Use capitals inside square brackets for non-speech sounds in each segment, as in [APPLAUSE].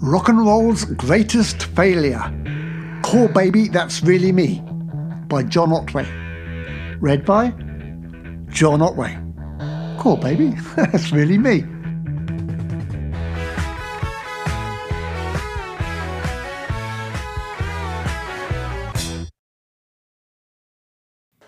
Rock and Roll's Greatest Failure. Cor Baby That's Really Me by John Otway. Read by John Otway. Cor Baby, [LAUGHS] that's really me.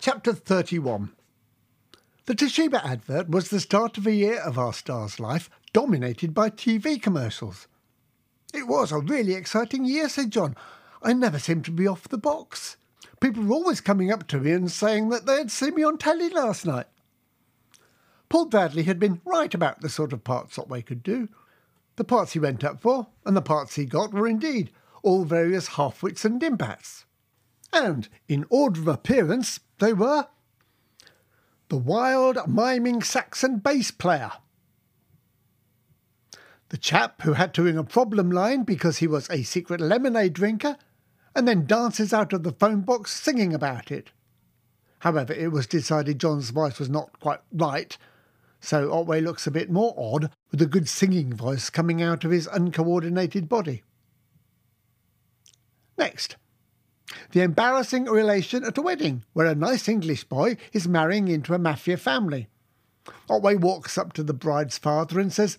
Chapter 31 The Toshiba advert was the start of a year of our star's life dominated by TV commercials. Was a really exciting year, said John. I never seemed to be off the box. People were always coming up to me and saying that they had seen me on telly last night. Paul Bradley had been right about the sort of parts Otway could do. The parts he went up for, and the parts he got, were indeed all various half-wits and dimpats. And, in order of appearance, they were the wild, miming Saxon bass player, the chap who had to ring a problem line because he was a secret lemonade drinker and then dances out of the phone box singing about it. However, it was decided John's voice was not quite right, so Otway looks a bit more odd with a good singing voice coming out of his uncoordinated body. Next, the embarrassing relation at a wedding where a nice English boy is marrying into a mafia family. Otway walks up to the bride's father and says,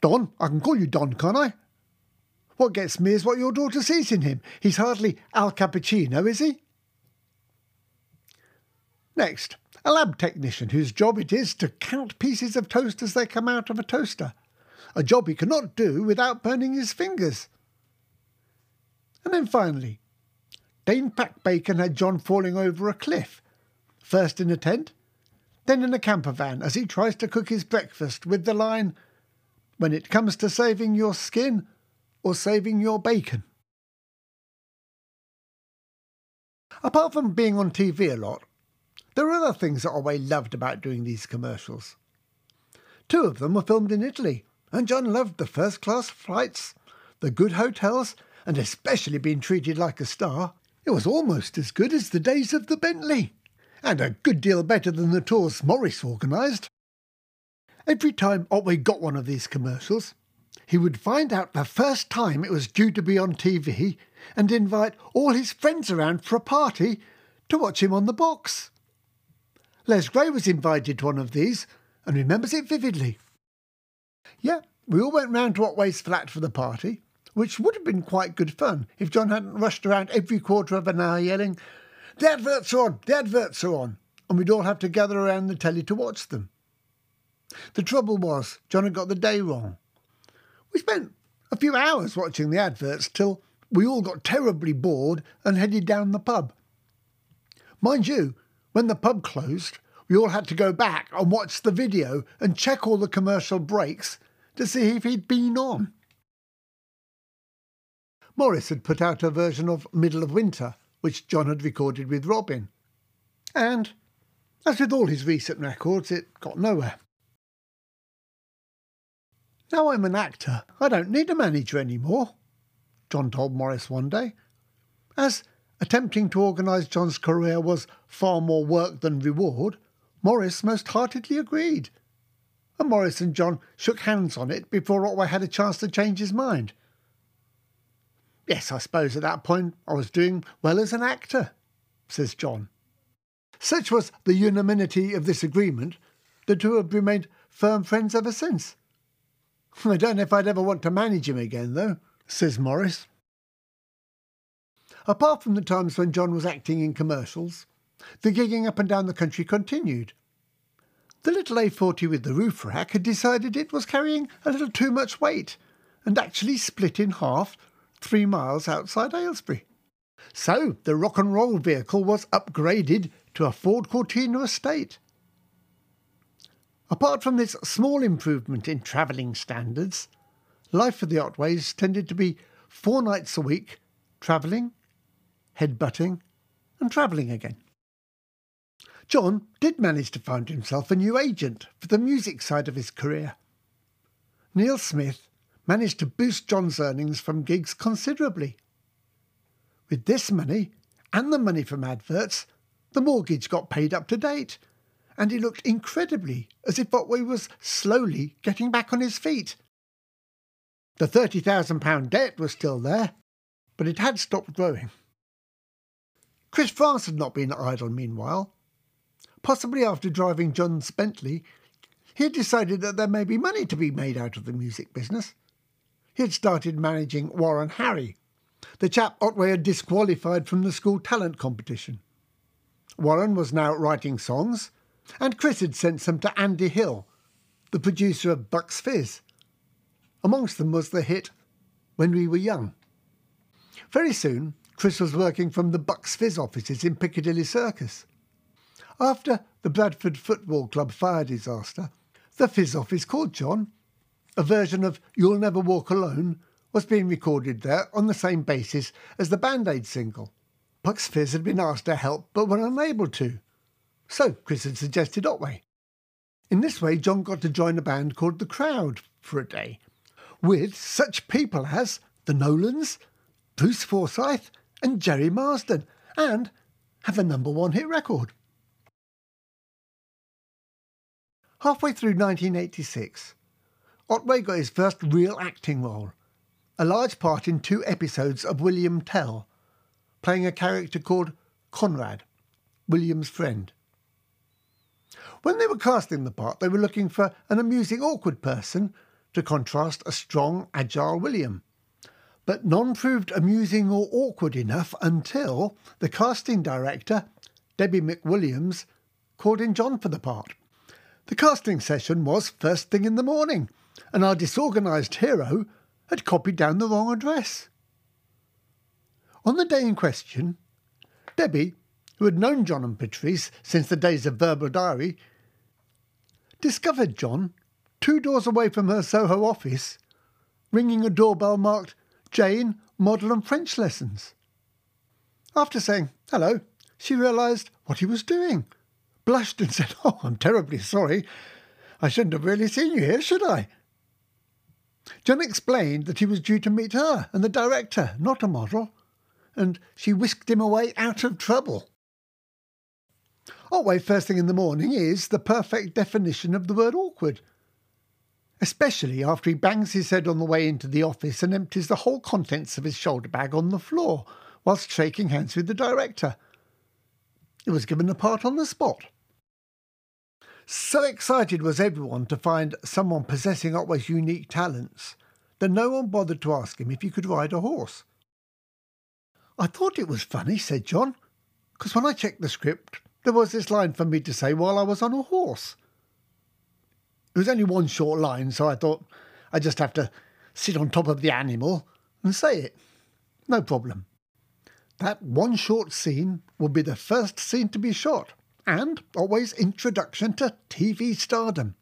Don, I can call you Don, can't I? What gets me is what your daughter sees in him. He's hardly Al Cappuccino, is he? Next, a lab technician whose job it is to count pieces of toast as they come out of a toaster, a job he cannot do without burning his fingers. And then finally, Danepak Bacon had John falling over a cliff, first in a tent, then in a camper van as he tries to cook his breakfast with the line, when it comes to saving your skin or saving your bacon. Apart from being on TV a lot, there are other things that Otway loved about doing these commercials. Two of them were filmed in Italy, and John loved the first class flights, the good hotels, and especially being treated like a star. It was almost as good as the days of the Bentley, and a good deal better than the tours Morris organised. Every time Otway got one of these commercials, he would find out the first time it was due to be on TV and invite all his friends around for a party to watch him on the box. Les Gray was invited to one of these and remembers it vividly. Yeah, we all went round to Otway's flat for the party, which would have been quite good fun if John hadn't rushed around every quarter of an hour yelling, The adverts are on! The adverts are on! And we'd all have to gather around the telly to watch them. The trouble was, John had got the day wrong. We spent a few hours watching the adverts till we all got terribly bored and headed down the pub. Mind you, when the pub closed, we all had to go back and watch the video and check all the commercial breaks to see if he'd been on. Morris had put out a version of Middle of Winter, which John had recorded with Robin. And, as with all his recent records, it got nowhere. Now I'm an actor, I don't need a manager any more, John told Morris one day. As attempting to organise John's career was far more work than reward, Morris most heartily agreed. And Morris and John shook hands on it before Otway had a chance to change his mind. Yes, I suppose at that point I was doing well as an actor, says John. Such was the unanimity of this agreement, the two have remained firm friends ever since. [LAUGHS] I don't know if I'd ever want to manage him again, though, says Morris. Apart from the times when John was acting in commercials, the gigging up and down the country continued. The little A40 with the roof rack had decided it was carrying a little too much weight and actually split in half three miles outside Aylesbury. So the rock and roll vehicle was upgraded to a Ford Cortina estate Apart from this small improvement in travelling standards, life for the Otways tended to be four nights a week, travelling, headbutting, and travelling again. John did manage to find himself a new agent for the music side of his career. Neil Smith managed to boost John's earnings from gigs considerably. With this money and the money from adverts, the mortgage got paid up to date and he looked incredibly as if Otway was slowly getting back on his feet. The £30,000 debt was still there, but it had stopped growing. Chris France had not been idle meanwhile. Possibly after driving John's Bentley, he had decided that there may be money to be made out of the music business. He had started managing Warren Harry, the chap Otway had disqualified from the school talent competition. Warren was now writing songs, and Chris had sent some to Andy Hill, the producer of Bucks Fizz. Amongst them was the hit When We Were Young. Very soon, Chris was working from the Bucks Fizz offices in Piccadilly Circus. After the Bradford Football Club fire disaster, the Fizz office called John. A version of You'll Never Walk Alone was being recorded there on the same basis as the Band Aid single. Bucks Fizz had been asked to help but were unable to. So Chris had suggested Otway. In this way, John got to join a band called The Crowd for a day, with such people as the Nolans, Bruce Forsyth, and Gerry Marsden, and have a number one hit record. Halfway through 1986, Otway got his first real acting role a large part in two episodes of William Tell, playing a character called Conrad, William's friend. When they were casting the part, they were looking for an amusing, awkward person to contrast a strong, agile William. But none proved amusing or awkward enough until the casting director, Debbie McWilliams, called in John for the part. The casting session was first thing in the morning, and our disorganised hero had copied down the wrong address. On the day in question, Debbie, who had known John and Patrice since the days of Verbal Diary, discovered John two doors away from her Soho office, ringing a doorbell marked Jane Model and French Lessons. After saying hello, she realised what he was doing, blushed and [LAUGHS] said, Oh, I'm terribly sorry. I shouldn't have really seen you here, should I? John explained that he was due to meet her and the director, not a model, and she whisked him away out of trouble. Otway, first thing in the morning, is the perfect definition of the word awkward, especially after he bangs his head on the way into the office and empties the whole contents of his shoulder bag on the floor whilst shaking hands with the director. He was given a part on the spot. So excited was everyone to find someone possessing Otway's unique talents that no one bothered to ask him if he could ride a horse. I thought it was funny, said John, because when I checked the script, there was this line for me to say while I was on a horse. It was only one short line, so I thought I'd just have to sit on top of the animal and say it. No problem. That one short scene will be the first scene to be shot and Otway's introduction to TV stardom.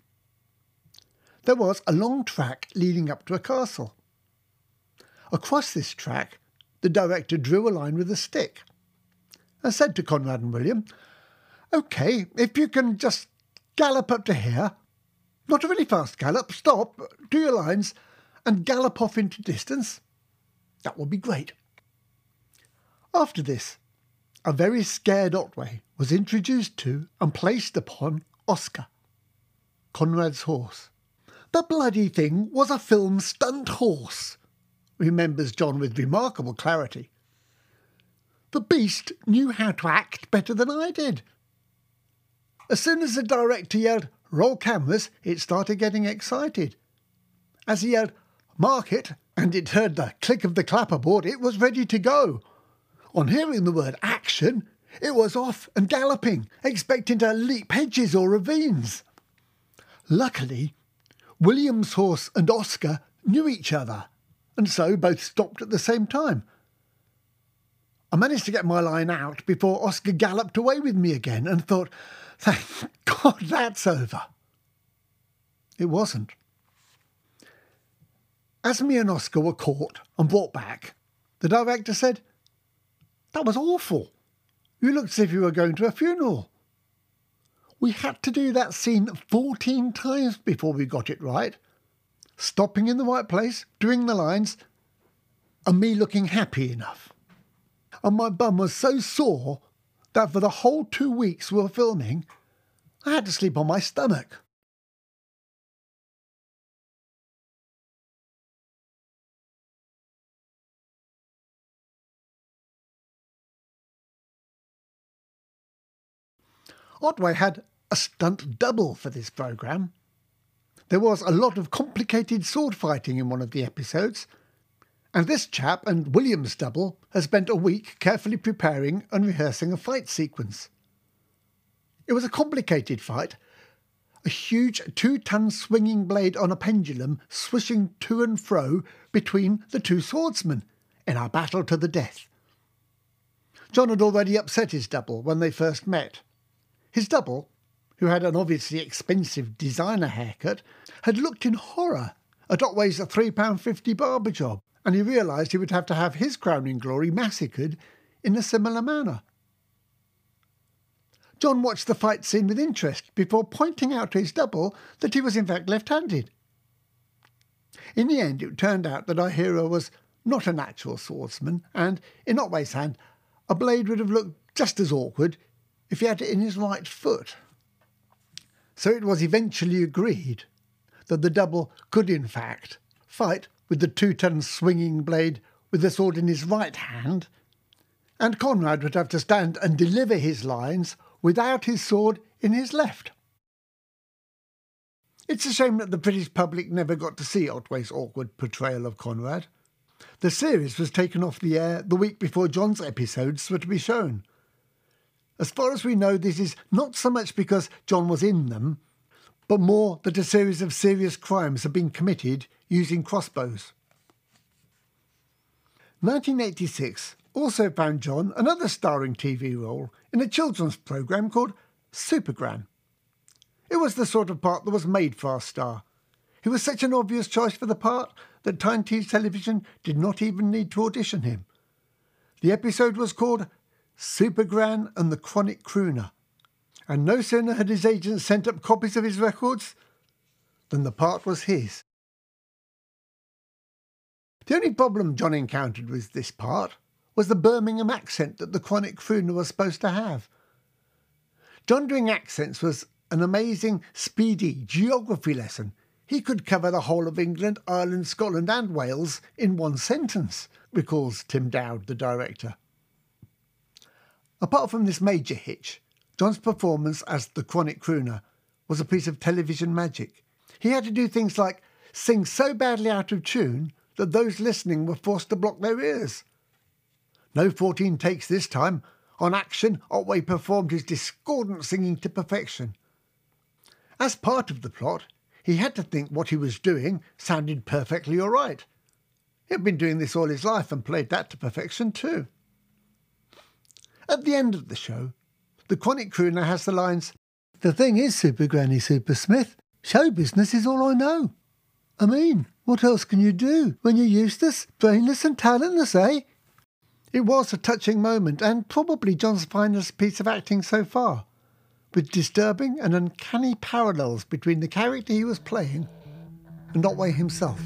There was a long track leading up to a castle. Across this track, the director drew a line with a stick and said to Conrad and William, OK, if you can just gallop up to here, not a really fast gallop, stop, do your lines, and gallop off into distance, that would be great. After this, a very scared Otway was introduced to and placed upon Oscar, Conrad's horse. The bloody thing was a film stunt horse, remembers John with remarkable clarity. The beast knew how to act better than I did. As soon as the director yelled, roll cameras, it started getting excited. As he yelled, mark it, and it heard the click of the clapperboard, it was ready to go. On hearing the word action, it was off and galloping, expecting to leap hedges or ravines. Luckily, William's horse and Oscar knew each other, and so both stopped at the same time. I managed to get my line out before Oscar galloped away with me again and thought, thank [LAUGHS] God that's over. It wasn't. As me and Oscar were caught and brought back, the director said, that was awful. You looked as if you were going to a funeral. We had to do that scene 14 times before we got it right. Stopping in the right place, doing the lines, and me looking happy enough. And my bum was so sore that for the whole two weeks we were filming, I had to sleep on my stomach. Otway had a stunt double for this programme. There was a lot of complicated sword fighting in one of the episodes, and this chap and William's double has spent a week carefully preparing and rehearsing a fight sequence. It was a complicated fight, a huge two ton swinging blade on a pendulum swishing to and fro between the two swordsmen in a battle to the death. John had already upset his double when they first met. His double, who had an obviously expensive designer haircut, had looked in horror at Otway's £3.50 barber job, and he realised he would have to have his crowning glory massacred in a similar manner. John watched the fight scene with interest before pointing out to his double that he was in fact left handed. In the end, it turned out that our hero was not a natural swordsman, and, in Otway's hand, a blade would have looked just as awkward if he had it in his right foot. So it was eventually agreed that the double could, in fact, fight with the two ton swinging blade with the sword in his right hand, and Conrad would have to stand and deliver his lines without his sword in his left. It's a shame that the British public never got to see Otway's awkward portrayal of Conrad. The series was taken off the air the week before John's episodes were to be shown. As far as we know, this is not so much because John was in them, but more that a series of serious crimes had been committed using crossbows. 1986 also found John another starring TV role in a children's programme called Supergran. It was the sort of part that was made for our star. He was such an obvious choice for the part that TNT Television did not even need to audition him. The episode was called Supergran and the Chronic Crooner, and no sooner had his agent sent up copies of his records than the part was his. The only problem John encountered with this part was the Birmingham accent that the chronic crooner was supposed to have. John doing accents was an amazing, speedy geography lesson. He could cover the whole of England, Ireland, Scotland, and Wales in one sentence, recalls Tim Dowd, the director. Apart from this major hitch, John's performance as the chronic crooner was a piece of television magic. He had to do things like sing so badly out of tune that those listening were forced to block their ears. No 14 takes this time. On action, Otway performed his discordant singing to perfection. As part of the plot, he had to think what he was doing sounded perfectly all right. He had been doing this all his life and played that to perfection too. At the end of the show, the chronic crooner has the lines The thing is, Super Granny Super Smith, show business is all I know. I mean, what else can you do when you're useless, brainless, and talentless, eh? It was a touching moment and probably John's finest piece of acting so far, with disturbing and uncanny parallels between the character he was playing and Otway himself.